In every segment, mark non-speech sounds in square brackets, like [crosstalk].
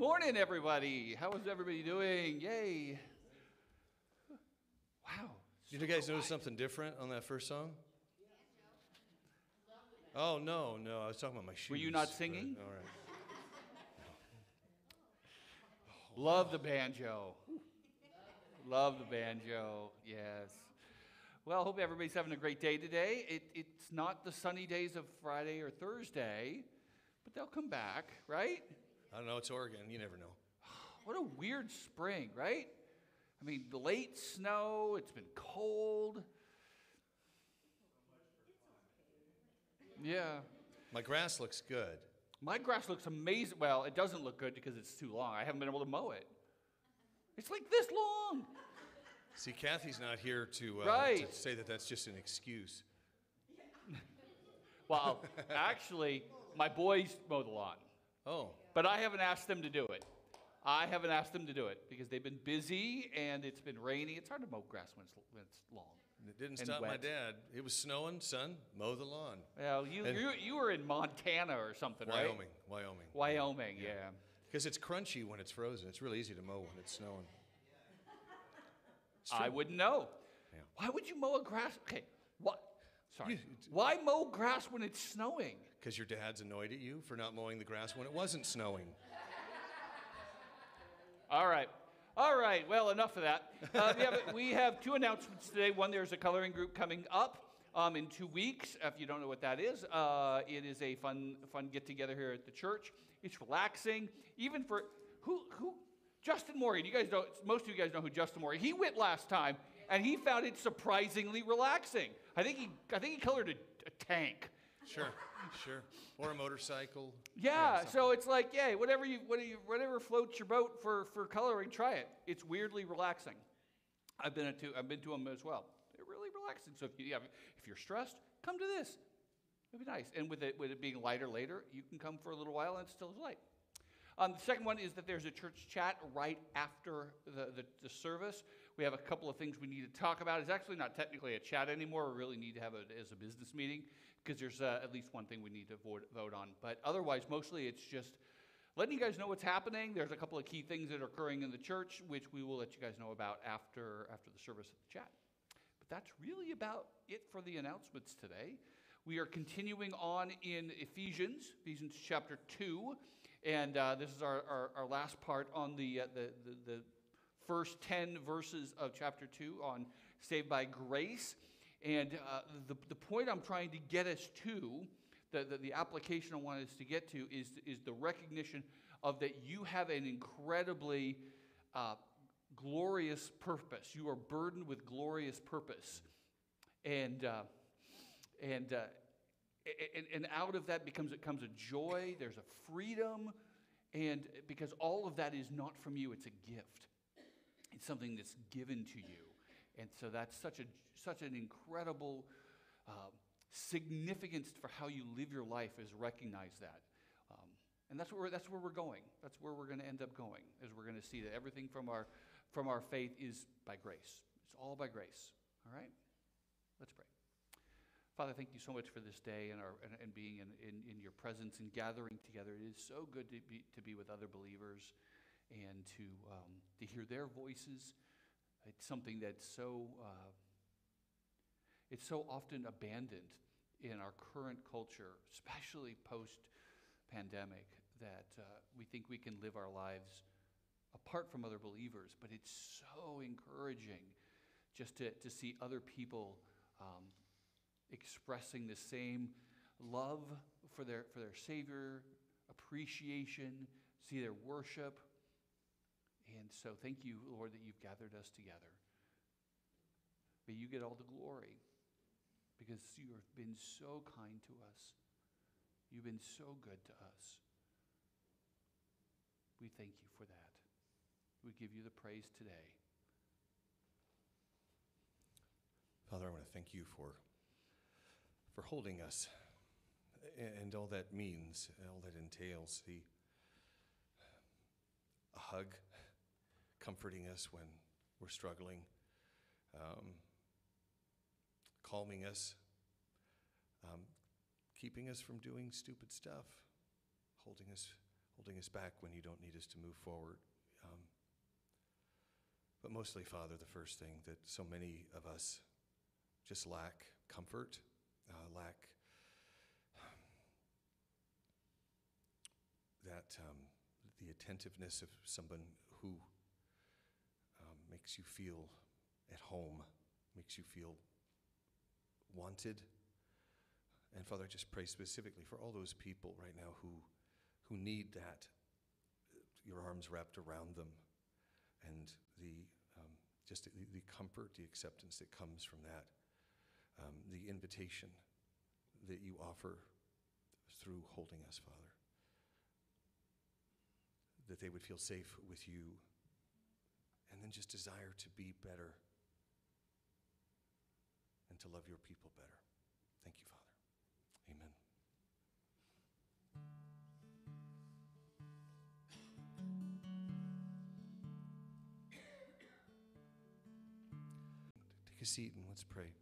Morning, everybody. How is everybody doing? Yay. Wow. Did you guys notice something different on that first song? Oh, no, no. I was talking about my shoes. Were you not singing? all right. Love the banjo. Love the banjo. Yes. Well, I hope everybody's having a great day today. It, it's not the sunny days of Friday or Thursday, but they'll come back, right? I don't know. It's Oregon. You never know. [sighs] What a weird spring, right? I mean, the late snow, it's been cold. Yeah. My grass looks good. My grass looks amazing. Well, it doesn't look good because it's too long. I haven't been able to mow it. It's like this long. See, Kathy's not here to, uh, Right. to say that that's just an excuse. [laughs] Well, actually, my boys mow the lawn, Oh, but I haven't asked them to do it. I haven't asked them to do it because they've been busy and it's been rainy. It's hard to mow grass when it's, when it's long. it didn't And stop my dad. It was snowing, son. Mow the lawn. Well, you, And- you, you were in Montana or something, right? Wyoming, Wyoming. Wyoming, yeah. Because it's crunchy when it's frozen. It's really easy to mow when it's snowing. It's I wouldn't know. Yeah. Why would you mow a grass? Okay, what? Sorry. You- Why mow grass when it's snowing? Because your dad's annoyed at you for not mowing the grass when it wasn't snowing. All right. All right. Well, enough of that. Uh, we, have, we have two announcements today. One, there's a coloring group coming up um, in two weeks. If you don't know what that is, uh, it is a fun, fun get together here at the church. It's relaxing, even for who, who, Justin Morgan. You guys know, most of you guys know who Justin Morgan. He went last time, and he found it surprisingly relaxing. I think he, I think he colored a, a tank. Sure, sure. Or a motorcycle. Yeah, so it's like, yeah, whatever you, whatever, you, whatever floats your boat for, for coloring, try it. It's weirdly relaxing. I've been to I've been to them as well. They're really relaxing. So if you yeah, if you're stressed, come to this. It'll be nice. And with it with it being lighter later, you can come for a little while and it still is light. Um, the second one is that there's a church chat right after the, the, the service. We have a couple of things we need to talk about. It's actually not technically a chat anymore. We really need to have it as a business meeting because there's uh, at least one thing we need to vote, vote on. But otherwise, mostly it's just letting you guys know what's happening. There's a couple of key things that are occurring in the church, which we will let you guys know about after, after the service at the chat. But that's really about it for the announcements today. We are continuing on in Ephesians, Ephesians chapter 2. And uh, this is our, our, our last part on the, uh, the, the, the first 10 verses of chapter 2 on saved by grace. And uh, the, the point I'm trying to get us to, the, the, the application I want us to get to, is, is the recognition of that you have an incredibly uh, glorious purpose. You are burdened with glorious purpose. And, uh, and, uh, and, and out of that becomes it comes a joy, there's a freedom, and because all of that is not from you, it's a gift. It's something that's given to you. And so that's such, a, such an incredible uh, significance for how you live your life is recognize that. Um, and that's where, that's where we're going. That's where we're going to end up going, is we're going to see that everything from our, from our faith is by grace. It's all by grace. All right? Let's pray. Father, thank you so much for this day and, our, and, and being in, in, in your presence and gathering together. It is so good to be, to be with other believers and to, um, to hear their voices. It's something that's so, uh, it's so often abandoned in our current culture, especially post pandemic, that uh, we think we can live our lives apart from other believers. But it's so encouraging just to, to see other people um, expressing the same love for their, for their Savior, appreciation, see their worship. And so thank you, Lord, that you've gathered us together. May you get all the glory because you have been so kind to us. You've been so good to us. We thank you for that. We give you the praise today. Father, I want to thank you for, for holding us and all that means, all that entails. The a hug, comforting us when we're struggling, um, calming us, um, keeping us from doing stupid stuff, holding us, holding us back when you don't need us to move forward. Um, but mostly, Father, the first thing that so many of us just lack comfort, uh, lack that um, the attentiveness of someone who makes you feel at home, makes you feel wanted. And Father, I just pray specifically for all those people right now who, who need that, your arms wrapped around them, and the, um, just the, the comfort, the acceptance that comes from that, um, the invitation that you offer through holding us, Father. That they would feel safe with you, and then just desire to be better and to love your people better. Thank you, Father. Amen. Take a seat and let's pray.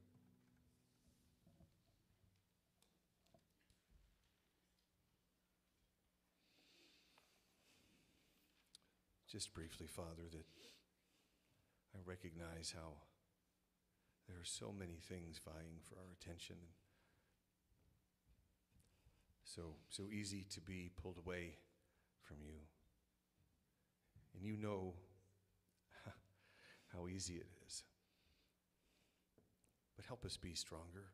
Just briefly, Father, that I recognize how there are so many things vying for our attention. So, so easy to be pulled away from you. And you know [laughs] how easy it is. But help us be stronger.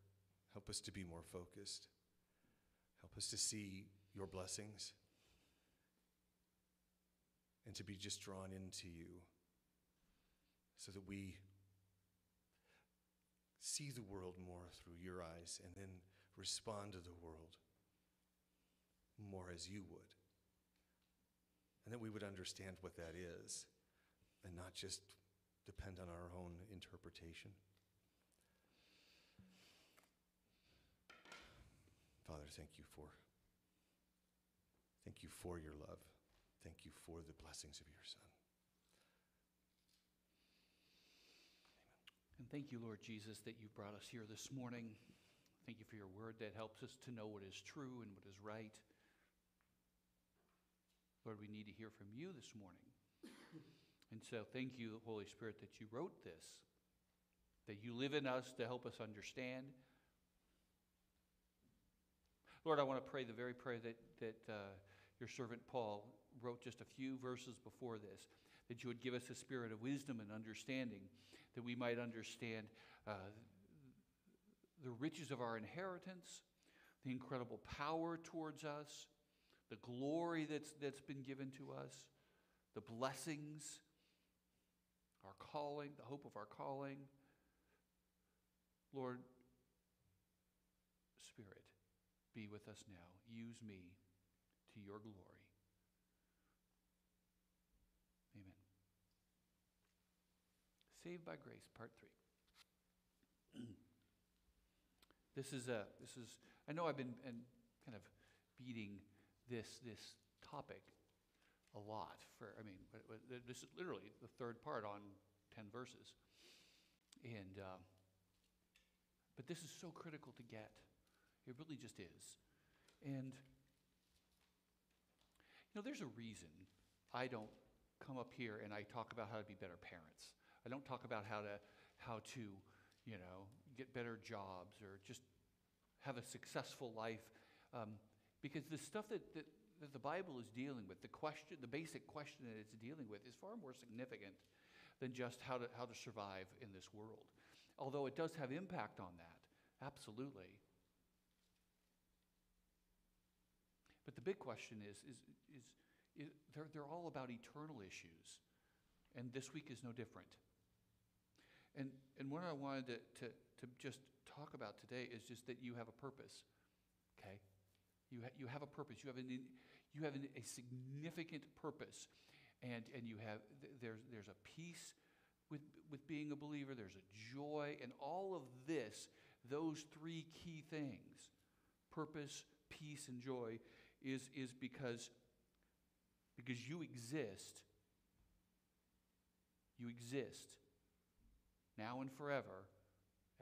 Help us to be more focused. Help us to see your blessings and to be just drawn into you so that we see the world more through your eyes and then respond to the world more as you would. And that we would understand what that is and not just depend on our own interpretation. Father, thank you for thank you for your love. Thank you for the blessings of your son. Thank you, Lord Jesus, that you brought us here this morning. Thank you for your word that helps us to know what is true and what is right. Lord, we need to hear from you this morning. And so thank you, Holy Spirit, that you wrote this, that you live in us to help us understand. Lord, I want to pray the very prayer that, that uh, your servant Paul wrote just a few verses before this, that you would give us a spirit of wisdom and understanding, that we might understand uh, the riches of our inheritance, the incredible power towards us, the glory that's, that's been given to us, the blessings, our calling, the hope of our calling. Lord, Spirit, be with us now. Use me to your glory. Amen. Saved by Grace, Part 3. [clears throat] this is a, this is, I know I've been kind of beating this, this topic a lot for, I mean, this is literally the third part on 10 verses. And, uh, but this is so critical to get. It really just is. And, you know, there's a reason I don't come up here and I talk about how to be better parents. I don't talk about how to, how to, you know, get better jobs or just have a successful life. Um, because the stuff that, that, that the Bible is dealing with, the question, the basic question that it's dealing with, is far more significant than just how to, how to survive in this world. Although it does have impact on that, absolutely. But the big question is, is, is, is they're, they're all about eternal issues. And this week is no different. And, and what I wanted to, to, to just talk about today is just that you have a purpose, okay? You, ha- you have a purpose. You have, an, you have an, a significant purpose. And, and you have, th- there's, there's a peace with, with being a believer, there's a joy, and all of this, those three key things purpose, peace, and joy is, is because, because you exist. You exist now and forever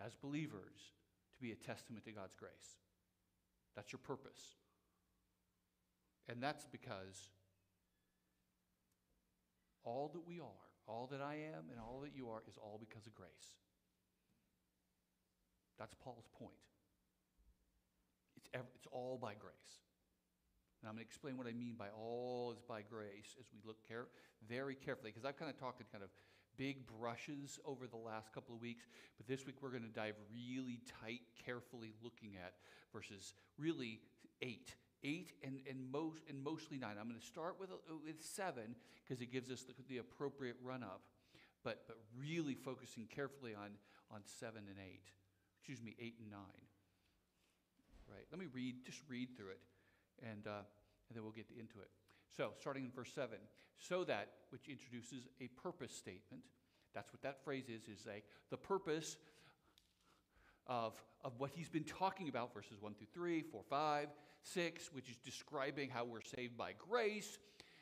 as believers to be a testament to God's grace. That's your purpose. And that's because all that we are, all that I am, and all that you are is all because of grace. That's Paul's point. It's, it's all by grace. And I'm going to explain what I mean by all is by grace as we look care- very carefully, because I've kind of talked in kind of big brushes over the last couple of weeks, but this week we're going to dive really tight, carefully looking at verses really eight. Eight and, and, most, and mostly nine. I'm going to start with, with seven because it gives us the, the appropriate run up, but, but really focusing carefully on, on seven and eight. Excuse me, eight and nine. Right? Let me read, just read through it, and, uh, and then we'll get into it. So, starting in verse 7, so that, which introduces a purpose statement. That's what that phrase is, is a, the purpose of, of what he's been talking about, verses 1 through 3, 4, 5, 6, which is describing how we're saved by grace,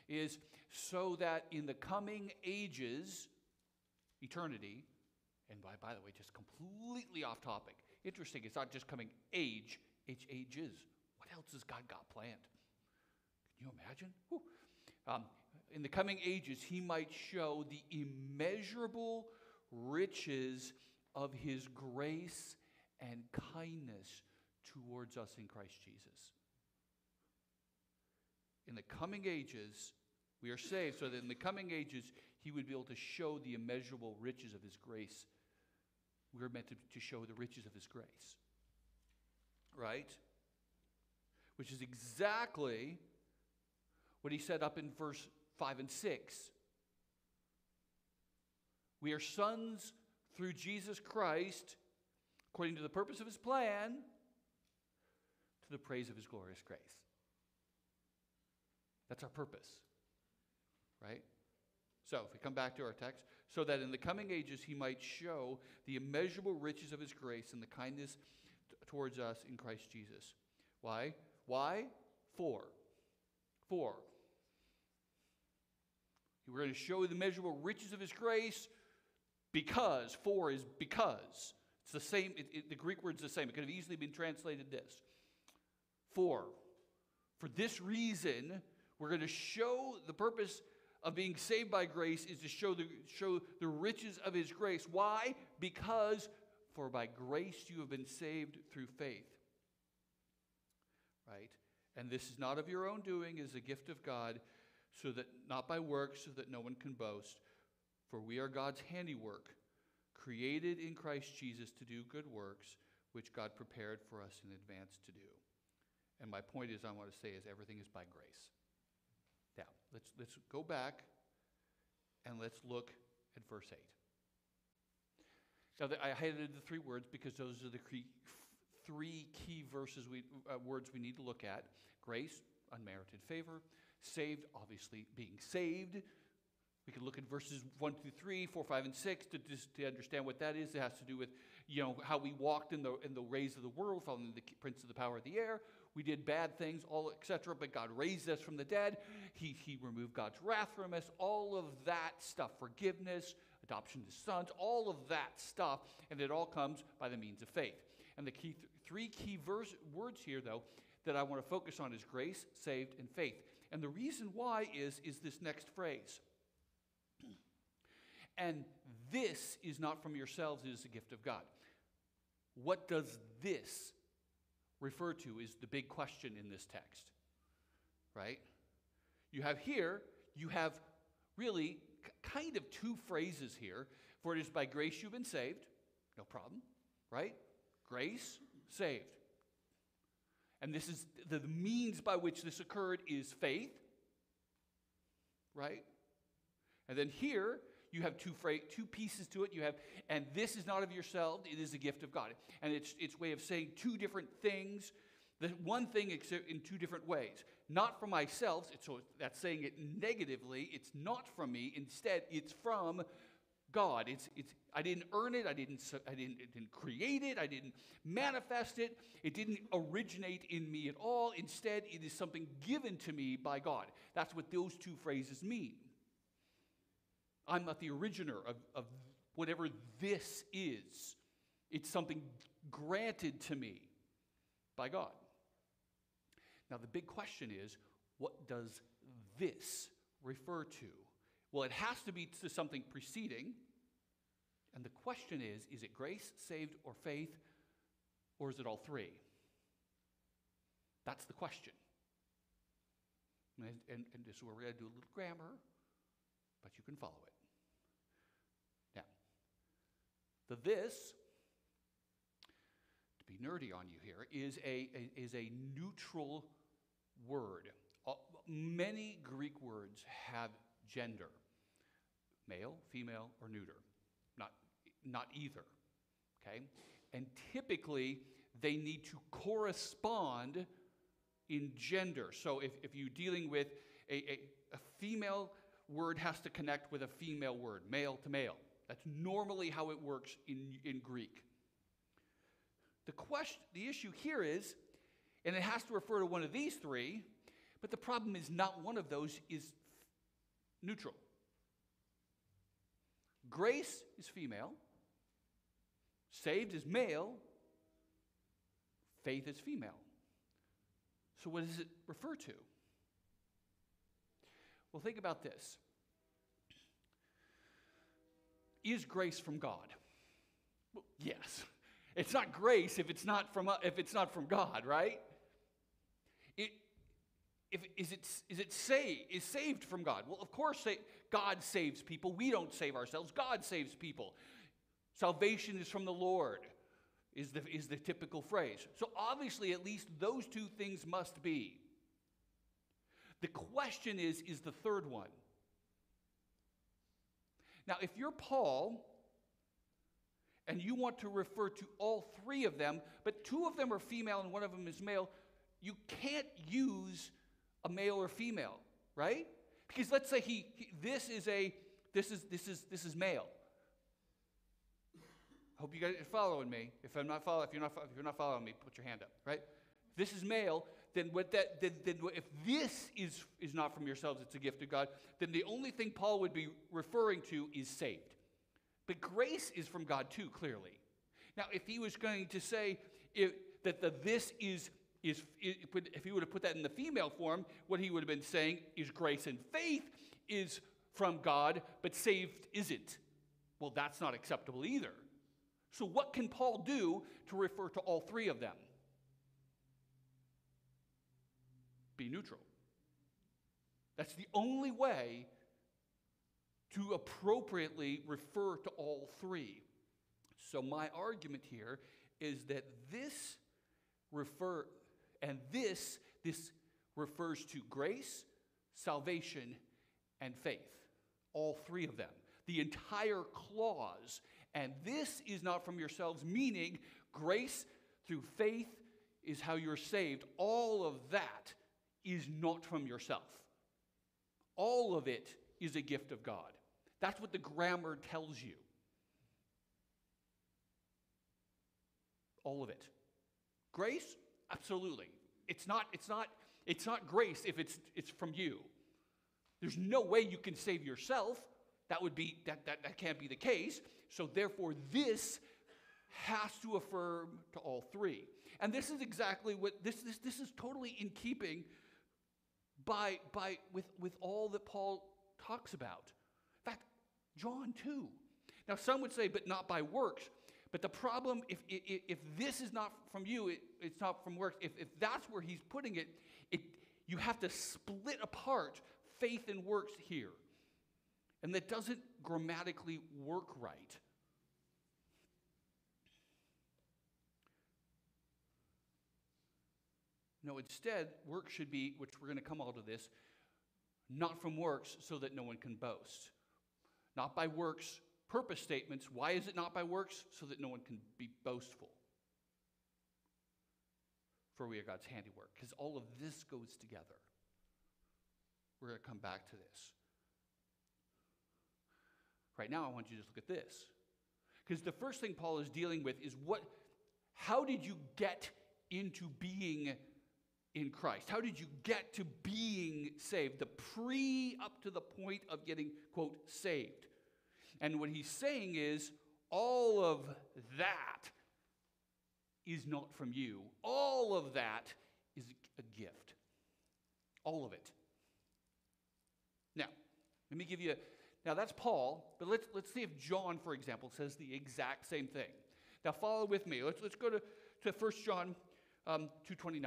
is so that in the coming ages, eternity, and by, by the way, just completely off topic. Interesting, it's not just coming age, it's ages. What else has God got planned? You imagine? Um, in the coming ages, he might show the immeasurable riches of his grace and kindness towards us in Christ Jesus. In the coming ages, we are saved so that in the coming ages, he would be able to show the immeasurable riches of his grace. We are meant to, to show the riches of his grace. Right? Which is exactly what he said up in verse 5 and 6. We are sons through Jesus Christ, according to the purpose of his plan, to the praise of his glorious grace. That's our purpose. Right? So, if we come back to our text, so that in the coming ages he might show the immeasurable riches of his grace and the kindness t- towards us in Christ Jesus. Why? Why? For. For. We're going to show the measurable riches of his grace because. For is because. It's the same, it, it, the Greek word's the same. It could have easily been translated this. For. For this reason, we're going to show the purpose of being saved by grace is to show the, show the riches of his grace. Why? Because for by grace you have been saved through faith. Right? And this is not of your own doing, it is a gift of God, so that not by works, so that no one can boast. For we are God's handiwork, created in Christ Jesus to do good works, which God prepared for us in advance to do. And my point is, I want to say, is everything is by grace. Now, let's, let's go back and let's look at verse 8. Now, I highlighted the three words because those are the three key verses we, uh, words we need to look at grace, unmerited favor, saved, obviously being saved. We can look at verses 1 through 3, 4, 5, and 6 to, just, to understand what that is. It has to do with you know, how we walked in the, in the ways of the world, following the prince of the power of the air. We did bad things, all etc. But God raised us from the dead. He, he removed God's wrath from us. All of that stuff, forgiveness, adoption to sons, all of that stuff, and it all comes by the means of faith. And the key th- three key verse, words here, though, that I want to focus on is grace, saved, and faith. And the reason why is is this next phrase. [clears throat] And this is not from yourselves; it is a gift of God. What does this refer to is the big question in this text, right? You have here, you have really kind of two phrases here. For it is by grace you've been saved, no problem, right? Grace, saved. And this is the means by which this occurred is faith, right? And then here, you have two, fra- two pieces to it. You have, and this is not of yourselves, it is a gift of God. And it's its way of saying two different things. The one thing in two different ways. Not from myself, so that's saying it negatively. It's not from me. Instead, it's from God. It's, it's, I didn't earn it. I didn't, I, didn't, I didn't create it. I didn't manifest it. It didn't originate in me at all. Instead, it is something given to me by God. That's what those two phrases mean. I'm not the originator of, of whatever this is. It's something granted to me by God. Now, the big question is what does this refer to Well, it has to be to something preceding. And the question is is it grace, saved, or faith, or is it all three? That's the question. And, and, and this is where we're going to do a little grammar, but you can follow it. Now, the this, to be nerdy on you here, is a, a is a neutral word. Uh, many Greek words have gender male, female, or neuter. Not, not either. Okay? And typically, they need to correspond in gender. So if, if you're dealing with a, a, a female word has to connect with a female word, male to male. That's normally how it works in, in Greek. The question, the issue here is, and it has to refer to one of these three, but the problem is not one of those is neutral. Grace is female, saved is male, faith is female. So, what does it refer to? Well, think about this Is grace from God? Well, yes. It's not grace if it's not from, if it's not from God, right? If, is, it, is it say, is saved from God? Well, of course, God saves people. We don't save ourselves. God saves people. Salvation is from the Lord, is the, is the typical phrase. So obviously, at least those two things must be. The question is, is the third one. Now, if you're Paul and you want to refer to all three of them, but two of them are female and one of them is male, you can't use a male or female, right? Because let's say he, he this is a this is this is this is male. I hope you guys are following me. If I'm not following, if you're not if you're not following me, put your hand up, right? If this is male, then what that then, then if this is is not from yourselves, it's a gift of God, then the only thing Paul would be referring to is saved. But grace is from God too, clearly. Now, if he was going to say if, that the this is is, if he would have put that in the female form, what he would have been saying is grace and faith is from God, but saved isn't. Well, that's not acceptable either. So, what can Paul do to refer to all three of them? Be neutral. That's the only way to appropriately refer to all three. So, my argument here is that this refer and this, this refers to grace, salvation, and faith. All three of them. The entire clause. And this is not from yourselves, meaning grace through faith is how you're saved. All of that is not from yourself. All of it is a gift of God. That's what the grammar tells you. All of it. Grace, Absolutely. It's not, it's not, it's not grace if it's, it's from you. There's no way you can save yourself. That would be, that, that, that can't be the case. So therefore, this has to affirm to all three. And this is exactly what, this, this, this is totally in keeping by, by, with, with all that Paul talks about. In fact, John too. Now, some would say, but not by works. But the problem, if, if, if this is not from you, it, it's not from works, if, if that's where he's putting it, it, you have to split apart faith and works here. And that doesn't grammatically work right. No, instead, work should be, which we're going to come out of this, not from works so that no one can boast. Not by works purpose statements. Why is it not by works? So that no one can be boastful. For we are God's handiwork. Because all of this goes together. We're going to come back to this. Right now, I want you to just look at this. Because the first thing Paul is dealing with is what, how did you get into being in Christ? How did you get to being saved? The pre up to the point of getting, quote, saved. And what he's saying is, all of that is not from you. All of that is a gift. All of it. Now, let me give you A, Now that's Paul, but let's, let's see if John, for example, says the exact same thing. Now follow with me. Let's, let's go to, to 1 John um, 2.29.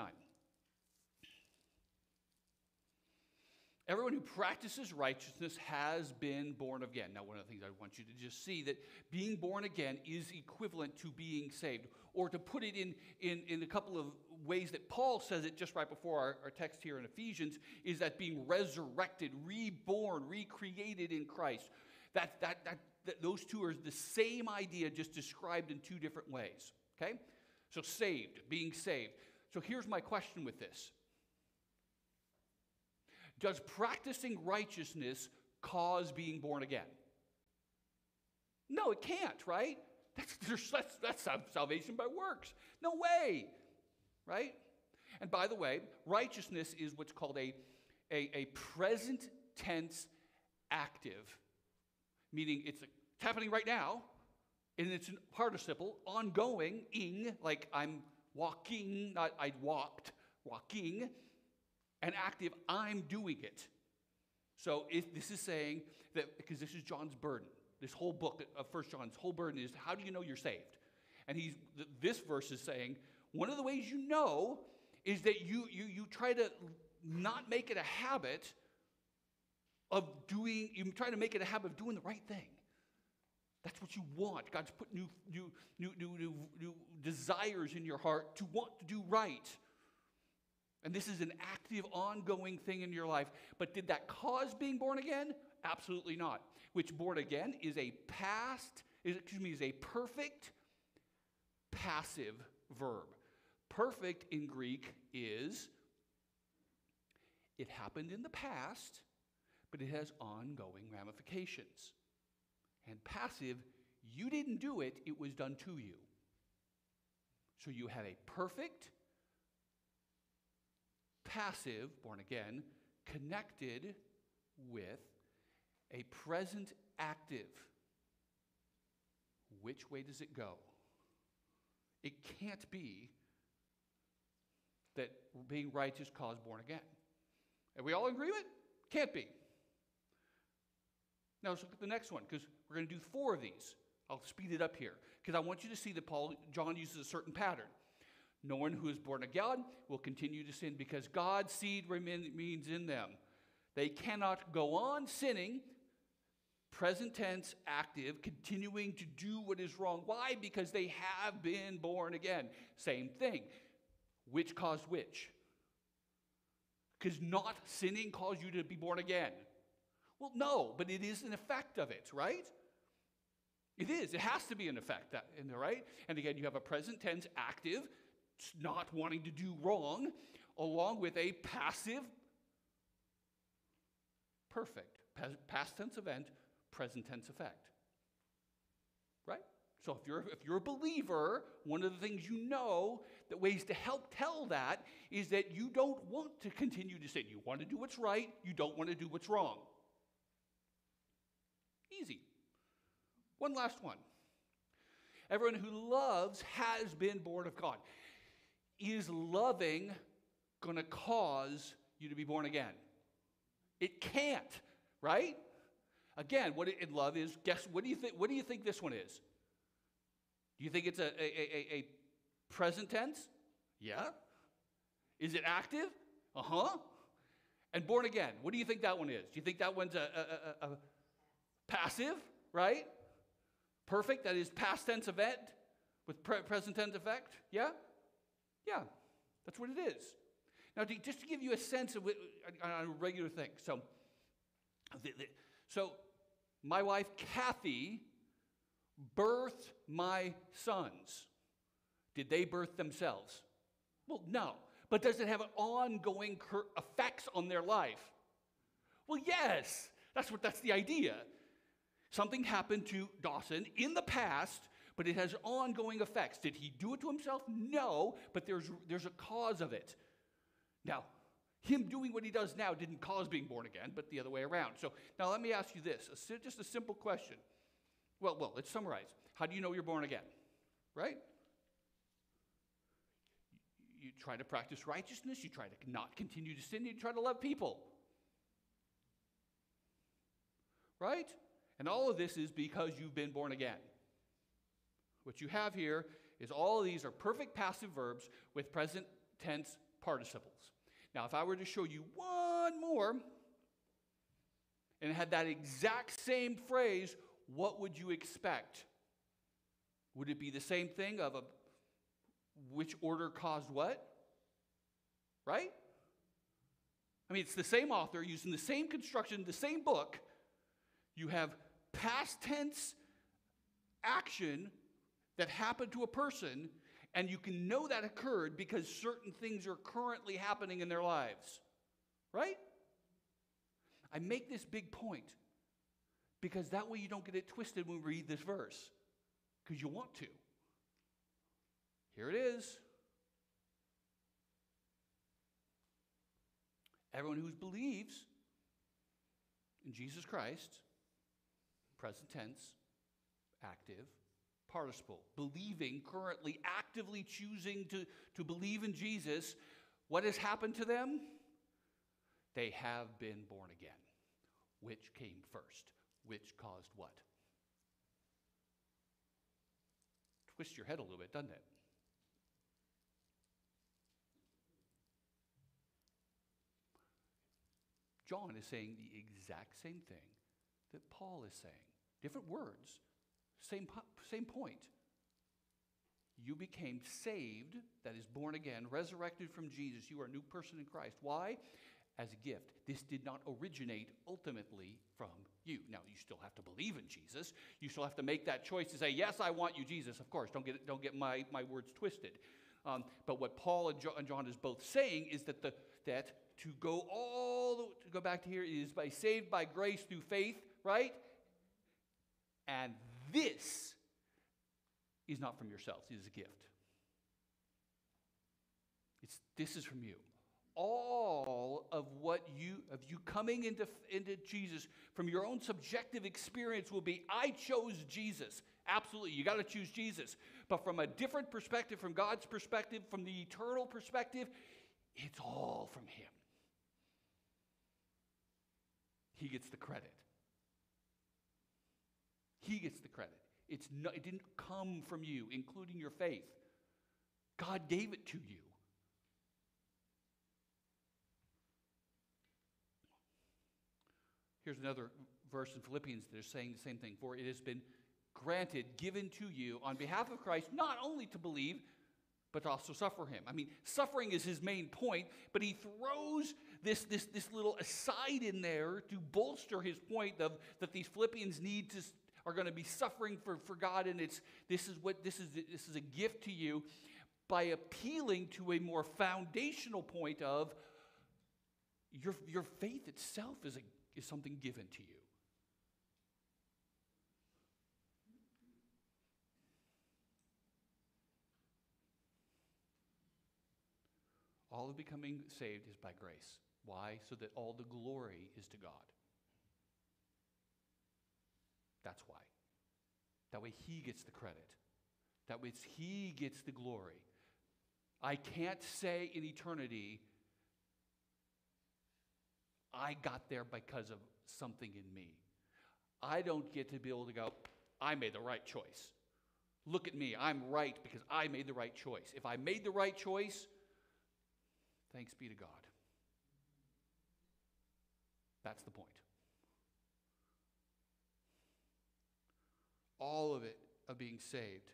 Everyone who practices righteousness has been born again. Now, one of the things I want you to just see that being born again is equivalent to being saved. Or to put it in, in, in a couple of ways that Paul says it just right before our, our text here in Ephesians, is that being resurrected, reborn, recreated in Christ. That, that, that, that those two are the same idea, just described in two different ways. Okay? So, saved, being saved. So, here's my question with this does practicing righteousness cause being born again? No, it can't, right? That's, that's, that's salvation by works. No way, right? And by the way, righteousness is what's called a, a, a present tense active, meaning it's, it's happening right now, and it's a participle, ongoing, ing, like I'm walking, not I walked, walking, and active, I'm doing it. So if this is saying that, because this is John's burden, this whole book of First John's whole burden is how do you know you're saved? And he's, this verse is saying, one of the ways you know is that you, you, you try to not make it a habit of doing, you try to make it a habit of doing the right thing. That's what you want. God's put new, new, new, new, new, new desires in your heart to want to do right. And this is an active, ongoing thing in your life. But did that cause being born again? Absolutely not. Which born again is a past, is, excuse me, is a perfect passive verb. Perfect in Greek is it happened in the past, but it has ongoing ramifications. And passive, you didn't do it, it was done to you. So you have a perfect passive, born again, connected with a present active. Which way does it go? It can't be that being righteous cause born again. Are we all in agreement? Can't be. Now let's look at the next one because we're going to do four of these. I'll speed it up here because I want you to see that Paul John uses a certain pattern. No one who is born of God will continue to sin because God's seed remains in them. They cannot go on sinning, present tense, active, continuing to do what is wrong. Why? Because they have been born again. Same thing. Which caused which? Because not sinning caused you to be born again. Well, no, but it is an effect of it, right? It is. It has to be an effect, uh, there, right? And again, you have a present tense active not wanting to do wrong, along with a passive, perfect, past tense event, present tense effect. Right? So if you're, if you're a believer, one of the things you know that ways to help tell that is that you don't want to continue to sin. You want to do what's right, you don't want to do what's wrong. Easy. One last one. Everyone who loves has been born of God. Is loving going to cause you to be born again? It can't, right? Again, what in love is, guess what do you think? What do you think this one is? Do you think it's a, a, a, a present tense? Yeah. Is it active? Uh huh. And born again, what do you think that one is? Do you think that one's a, a, a, a passive, right? Perfect, that is past tense event with pre- present tense effect? Yeah? Yeah, that's what it is. Now, to, just to give you a sense of on a regular thing. So, the, the, so my wife Kathy birthed my sons. Did they birth themselves? Well, no. But does it have ongoing effects on their life? Well, yes. That's what that's the idea. Something happened to Dawson in the past but it has ongoing effects. Did he do it to himself? No, but there's, there's a cause of it. Now, him doing what he does now didn't cause being born again, but the other way around. So now let me ask you this a, just a simple question. Well, well, let's summarize. How do you know you're born again? Right? You try to practice righteousness, you try to not continue to sin, you try to love people. Right? And all of this is because you've been born again. What you have here is all of these are perfect passive verbs with present tense participles. Now, if I were to show you one more and had that exact same phrase, what would you expect? Would it be the same thing of a which order caused what? Right? I mean, it's the same author using the same construction, the same book. You have past tense action that happened to a person, and you can know that occurred because certain things are currently happening in their lives. Right? I make this big point because that way you don't get it twisted when we read this verse because you want to. Here it is. Everyone who believes in Jesus Christ, present tense, active, participle, believing, currently actively choosing to, to believe in Jesus, what has happened to them? They have been born again. Which came first? Which caused what? Twist your head a little bit, doesn't it? John is saying the exact same thing that Paul is saying. Different words, same, same point. You became saved, that is born again, resurrected from Jesus. You are a new person in Christ. Why? As a gift. This did not originate ultimately from you. Now, you still have to believe in Jesus. You still have to make that choice to say, Yes, I want you, Jesus. Of course, don't get, don't get my, my words twisted. Um, but what Paul and John, is both saying is that, the, that to go all the, to go back to here is by saved by grace through faith, right? And this is not from yourselves, it is a gift. It's, this is from you. All of what you, of you coming into, into Jesus from your own subjective experience will be, I chose Jesus. Absolutely, you got to choose Jesus. But from a different perspective, from God's perspective, from the eternal perspective, it's all from Him. He gets the credit. He gets the credit. It's no, it didn't come from you, including your faith. God gave it to you. Here's another verse in Philippians that is saying the same thing. For it has been granted, given to you on behalf of Christ, not only to believe, but to also suffer him. I mean, suffering is his main point, but he throws this, this, this little aside in there to bolster his point of that these Philippians need to are going to be suffering for, for God, and it's this is what this is this is a gift to you by appealing to a more foundational point of your, your faith itself is, a, is something given to you. All of becoming saved is by grace. Why? So that all the glory is to God. That's why. That way he gets the credit. That way he gets the glory. I can't say in eternity, I got there because of something in me. I don't get to be able to go, I made the right choice. Look at me, I'm right because I made the right choice. If I made the right choice, thanks be to God. That's the point. All of it of being saved.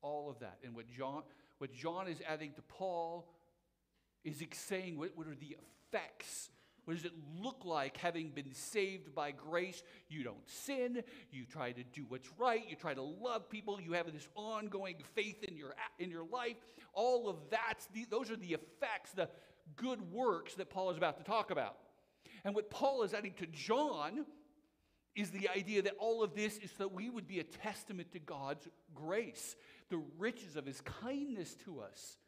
All of that. And what John, what John is adding to Paul is saying what, what are the effects what does it look like having been saved by grace? You don't sin. You try to do what's right. You try to love people. You have this ongoing faith in your, in your life. All of that's those are the effects, the good works that Paul is about to talk about. And what Paul is adding to John is the idea that all of this is so that we would be a testament to God's grace, the riches of his kindness to us.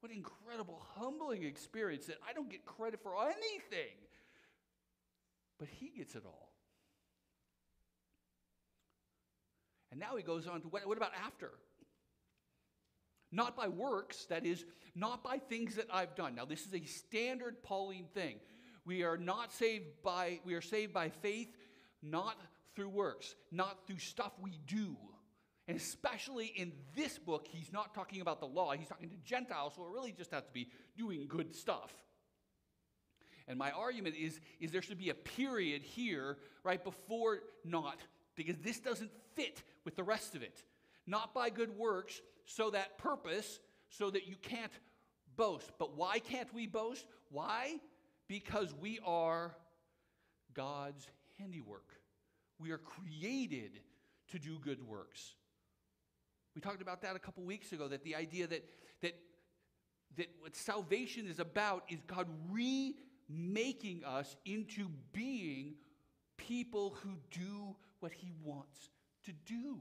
What incredible, humbling experience that I don't get credit for anything, but he gets it all. And now he goes on to what, what about after? Not by works, that is, not by things that I've done. Now, this is a standard Pauline thing. We are not saved by, we are saved by faith, not through works, not through stuff we do. And especially in this book, he's not talking about the law, he's talking to Gentiles, so it really just has to be doing good stuff. And my argument is, is there should be a period here right before not, because this doesn't fit with the rest of it. Not by good works, so that purpose, so that you can't boast. But why can't we boast? Why? Because we are God's handiwork. We are created to do good works. We talked about that a couple weeks ago that the idea that, that, that what salvation is about is God remaking us into being people who do what He wants to do.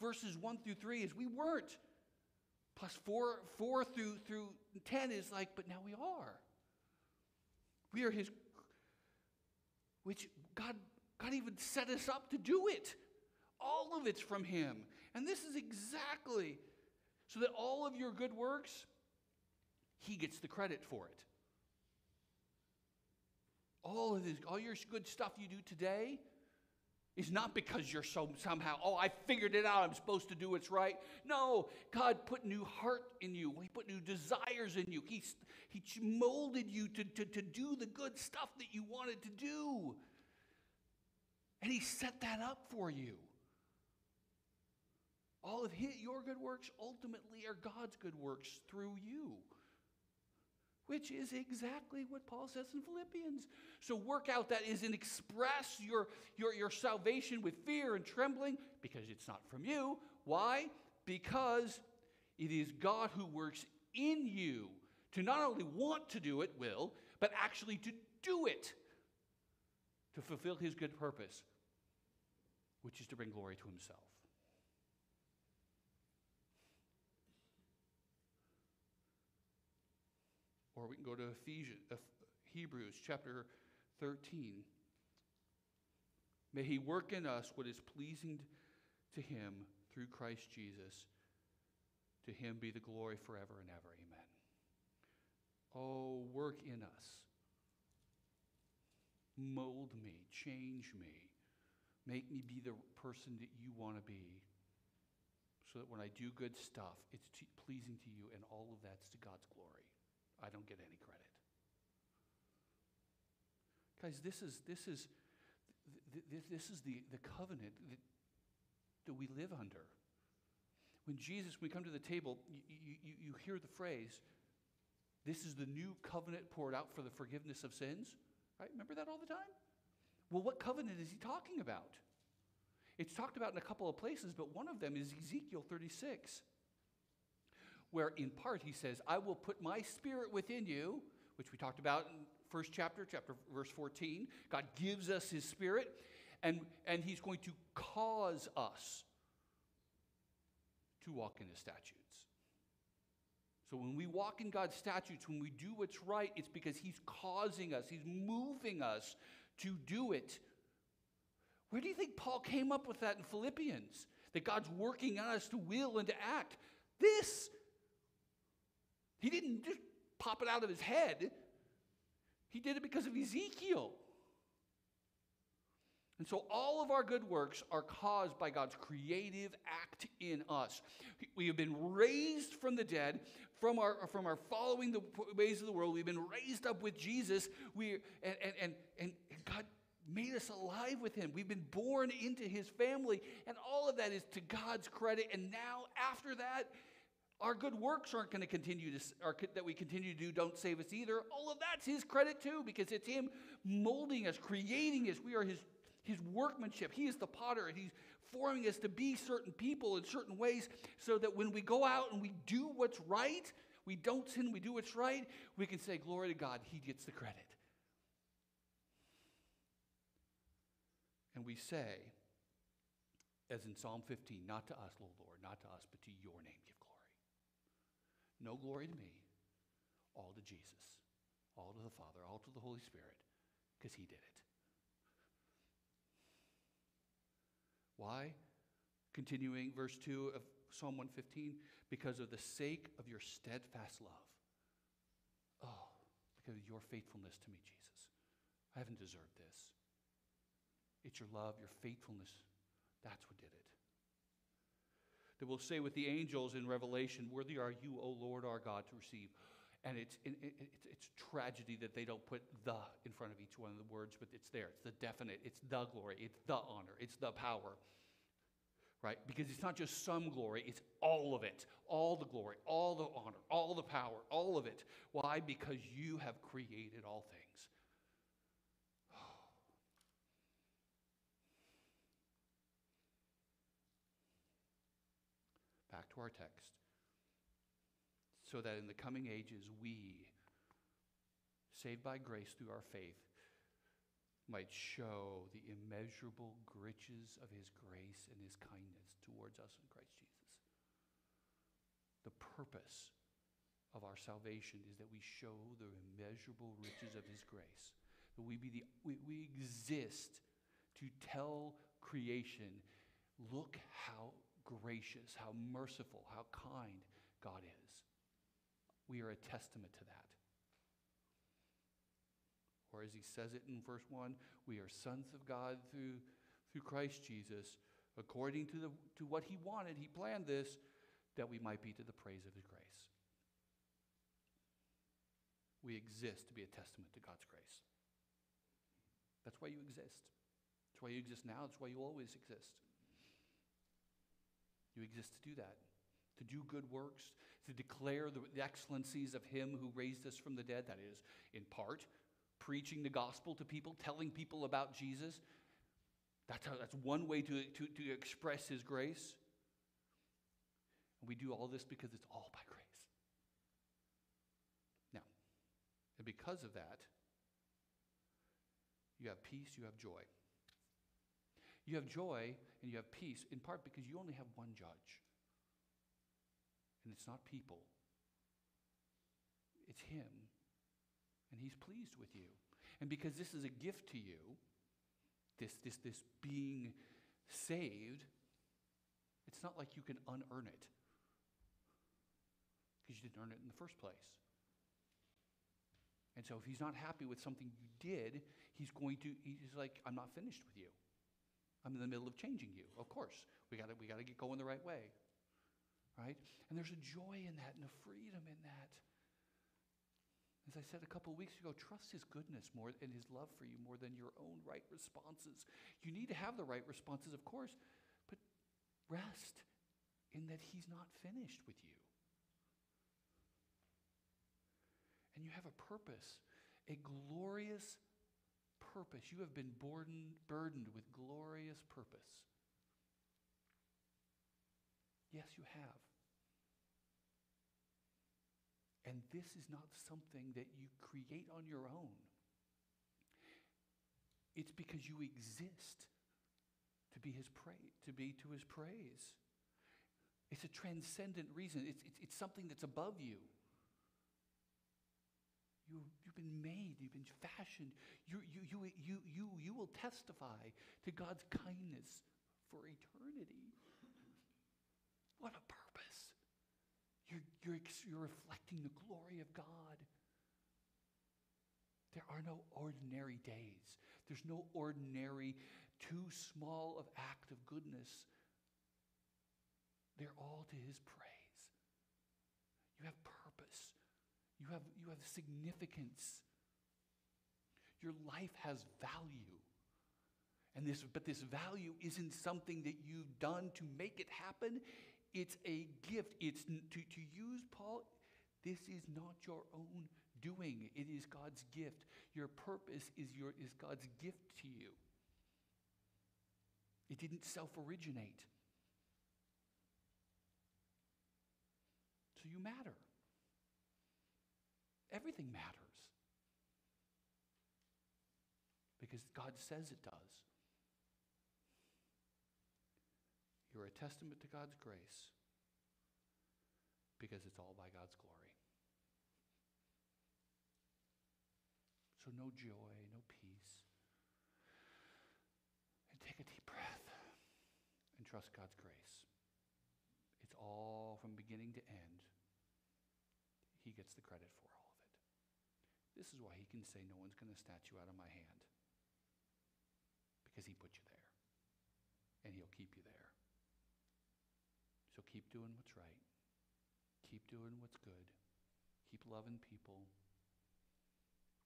Verses 1 through 3 is we weren't. Plus 4, 4 through, through 10 is like, but now we are. We are His, which God, God even set us up to do it. All of it's from Him. And this is exactly so that all of your good works, He gets the credit for it. All of this, all your good stuff you do today is not because you're so somehow, oh, I figured it out, I'm supposed to do what's right. No, God put new heart in you. He put new desires in you. He, he molded you to, to, to do the good stuff that you wanted to do. And He set that up for you. All of his, your good works ultimately are God's good works through you, which is exactly what Paul says in Philippians. So work out that is and express your, your, your salvation with fear and trembling because it's not from you. Why? Because it is God who works in you to not only want to do it, will, but actually to do it to fulfill his good purpose, which is to bring glory to himself. Or we can go to Ephesians, uh, Hebrews chapter 13. May he work in us what is pleasing to him through Christ Jesus. To him be the glory forever and ever. Amen. Oh, work in us. Mold me, change me. Make me be the person that you want to be. So that when I do good stuff, it's t- pleasing to you, and all of that's to God's glory. I don't get any credit. Guys, this is, this is, this is the, the covenant that, that we live under. When Jesus, when we come to the table, you, you, you hear the phrase, this is the new covenant poured out for the forgiveness of sins. Right? Remember that all the time? Well, what covenant is he talking about? It's talked about in a couple of places, but one of them is Ezekiel 36 where in part he says, I will put my spirit within you, which we talked about in first chapter, chapter verse 14. God gives us his spirit, and, and he's going to cause us to walk in his statutes. So when we walk in God's statutes, when we do what's right, it's because he's causing us, he's moving us to do it. Where do you think Paul came up with that in Philippians? That God's working on us to will and to act. This he didn't just pop it out of his head, he did it because of Ezekiel. And so all of our good works are caused by God's creative act in us. We have been raised from the dead, from our, from our following the ways of the world. We've been raised up with Jesus. We, and, and, and, and God made us alive with him. We've been born into his family. And all of that is to God's credit. And now, after that, our good works aren't going to continue to, or that we continue to do don't save us either. All of that's his credit too, because it's him molding us, creating us. We are his, his workmanship. He is the potter, and he's forming us to be certain people in certain ways so that when we go out and we do what's right, we don't sin, we do what's right, we can say, Glory to God, he gets the credit. And we say, as in Psalm 15, not to us, Lord, not to us, but to your name no glory to me, all to Jesus, all to the Father, all to the Holy Spirit, because He did it. Why? Continuing verse 2 of Psalm 115, because of the sake of your steadfast love. Oh, because of your faithfulness to me, Jesus. I haven't deserved this. It's your love, your faithfulness. That's what did it. That we'll say with the angels in Revelation, Worthy are you, O Lord our God, to receive. And it's, it, it, it's tragedy that they don't put the in front of each one of the words, but it's there. It's the definite. It's the glory. It's the honor. It's the power. Right? Because it's not just some glory, it's all of it. All the glory, all the honor, all the power, all of it. Why? Because you have created all things. Back to our text. So that in the coming ages, we, saved by grace through our faith, might show the immeasurable riches of his grace and his kindness towards us in Christ Jesus. The purpose of our salvation is that we show the immeasurable riches of his grace. That we be the we, we exist to tell creation, look how gracious, how merciful, how kind God is. We are a testament to that. Or as he says it in verse 1, we are sons of God through, through Christ Jesus, according to, the, to what he wanted. He planned this, that we might be to the praise of his grace. We exist to be a testament to God's grace. That's why you exist. That's why you exist now. That's why you always exist. You exist to do that, to do good works, to declare the, excellencies of him who raised us from the dead. That is, in part, preaching the gospel to people, telling people about Jesus. That's, how, that's one way to, to, to express his grace. And we do all this because it's all by grace. Now, and because of that, you have peace, you have joy. You have joy and you have peace in part because you only have one judge. And it's not people, it's Him and he's pleased with you. And because this is a gift to you, this, this, this being saved, it's not like you can unearn it because you didn't earn it in the first place. And so if he's not happy with something you did, he's going to, he's like, I'm not finished with you. I'm in the middle of changing you. Of course, we got we to get going the right way. Right? And there's a joy in that and a freedom in that. As I said a couple weeks ago, trust his goodness more and his love for you more than your own right responses. You need to have the right responses, of course, but rest in that he's not finished with you. And you have a purpose, a glorious purpose. You have been burdened, burdened with glorious purpose. Yes, you have. And this is not something that you create on your own. It's because you exist to be his praise, to be to his praise. It's a transcendent reason. It's, it's, it's something that's above you. You, you've been made, you've been fashioned. You, you, you, you, you, you will testify to God's kindness for eternity. What a purpose. You're, you're, you're reflecting the glory of God. There are no ordinary days. There's no ordinary, too small of act of goodness. They're all to his praise. You have. You have, you have significance. Your life has value. And this, but this value isn't something that you've done to make it happen. It's a gift. It's to, to use Paul, this is not your own doing. It is God's gift. Your purpose is, your, is God's gift to you. It didn't self originate. So you matter. Everything matters. Because God says it does. You're a testament to God's grace because it's all by God's glory. So, know joy, know peace. And take a deep breath and trust God's grace. It's all from beginning to end. He gets the credit for it. This is why he can say, No one's going to snatch you out of my hand. Because he put you there. And he'll keep you there. So keep doing what's right. Keep doing what's good. Keep loving people.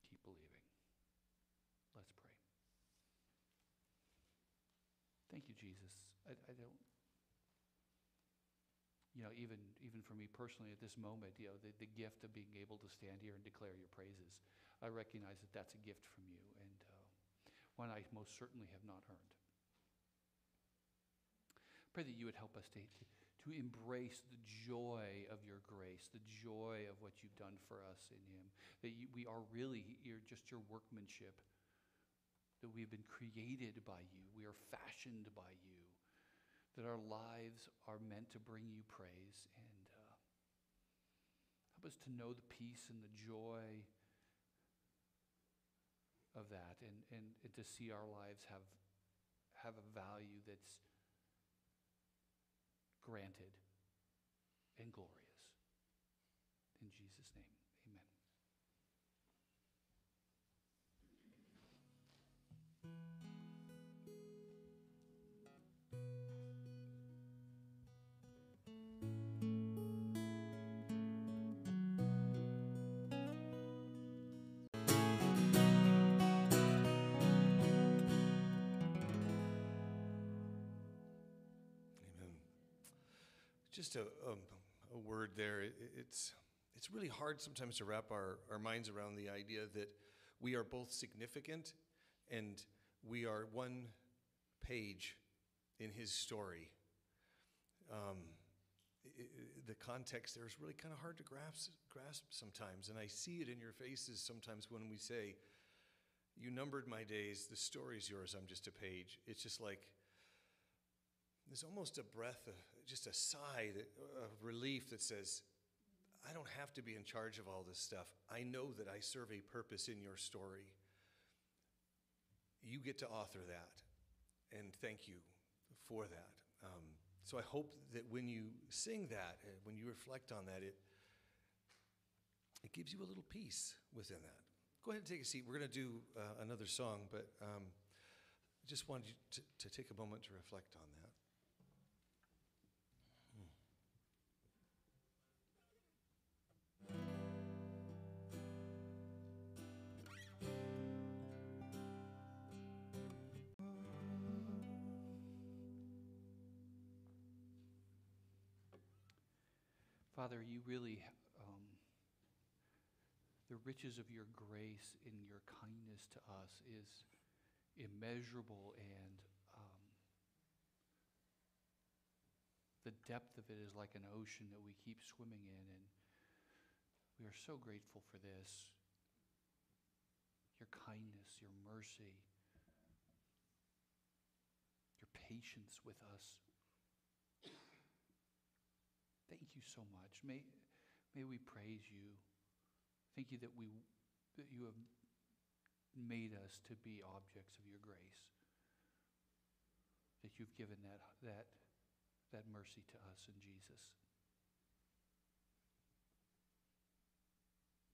Keep believing. Let's pray. Thank you, Jesus. I, I don't, you know, even, even for me personally at this moment, you know, the, the gift of being able to stand here and declare your praises, I recognize that that's a gift from you and uh, one I most certainly have not earned. Pray that you would help us to, to, embrace the joy of your grace, the joy of what you've done for us in Him, that you, we are really your, just your workmanship, that we've been created by you, we are fashioned by you, that our lives are meant to bring you praise, and uh, help us to know the peace and the joy of that, and, and, and to see our lives have, have a value that's granted and glorious. Just a, um, a word there. It- it's, it's really hard sometimes to wrap our, our minds around the idea that we are both significant and we are one page in his story. Um, i- i- the context there is really kind of hard to grasp, grasp sometimes. And I see it in your faces sometimes when we say, You numbered my days, the story's yours, I'm just a page. It's just like, there's almost a breath, just a sigh of relief that says, I don't have to be in charge of all this stuff. I know that I serve a purpose in your story. You get to author that, and thank you for that. Um, so I hope that when you sing that, uh, when you reflect on that, it, it gives you a little peace within that. Go ahead and take a seat. We're going to do uh, another song, but um, just wanted you to, to take a moment to reflect on that. Father, you really, um, the riches of your grace and your kindness to us is immeasurable, and um, the depth of it is like an ocean that we keep swimming in. And we are so grateful for this your kindness, your mercy, your patience with us. Thank you so much. May, may we praise you. Thank you that, we, that you have made us to be objects of your grace, that you've given that, that, that mercy to us in Jesus.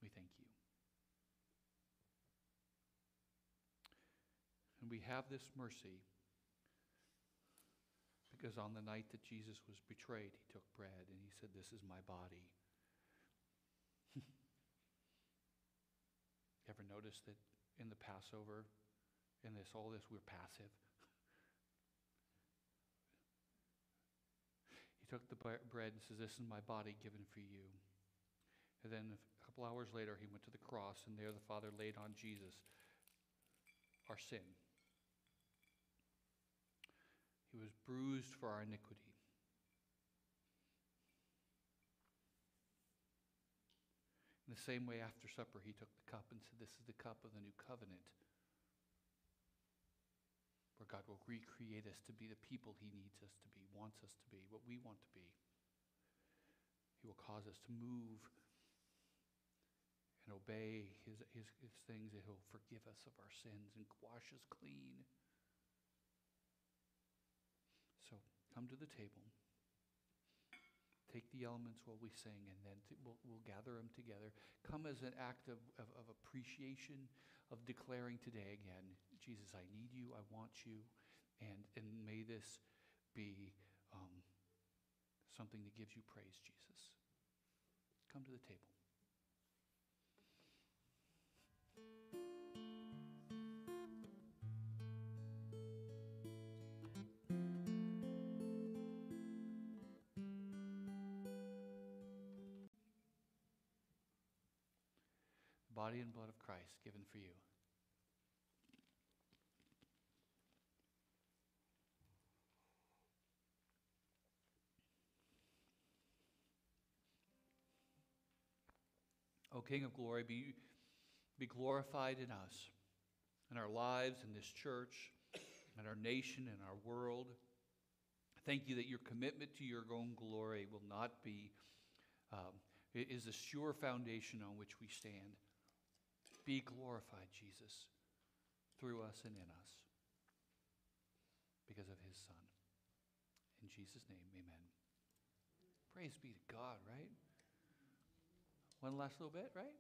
We thank you. And we have this mercy because on the night that Jesus was betrayed, he took bread and he said, This is my body. [laughs] Ever notice that in the Passover, in this, all this, we're passive? [laughs] he took the bread and says, This is my body given for you. And then a couple hours later, he went to the cross, and there the Father laid on Jesus our sin. He was bruised for our iniquity. In the same way, after supper, he took the cup and said, This is the cup of the new covenant, where God will recreate us to be the people he needs us to be, wants us to be, what we want to be. He will cause us to move and obey his, his, his things, that he'll forgive us of our sins and wash us clean. So come to the table. Take the elements while we sing, and then t- we'll, we'll gather. them together. Come as an act of, of, of appreciation, of declaring today again, Jesus, I need you, I want you, and, and may this be um, something that gives you praise, Jesus. Come to the table. Body and blood of Christ given for you. O King of glory, be, be glorified in us, in our lives, in this church, in our nation, in our world. Thank you that your commitment to your own glory will not be, um, is a sure foundation on which we stand. Be glorified, Jesus, through us and in us because of his Son. In Jesus' name, amen. Praise be to God, right? One last little bit, right?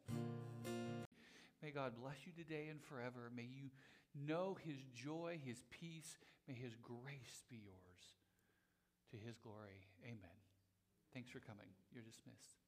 May God bless you today and forever. May you know his joy, his peace. May his grace be yours to his glory. Amen. Thanks for coming. You're dismissed.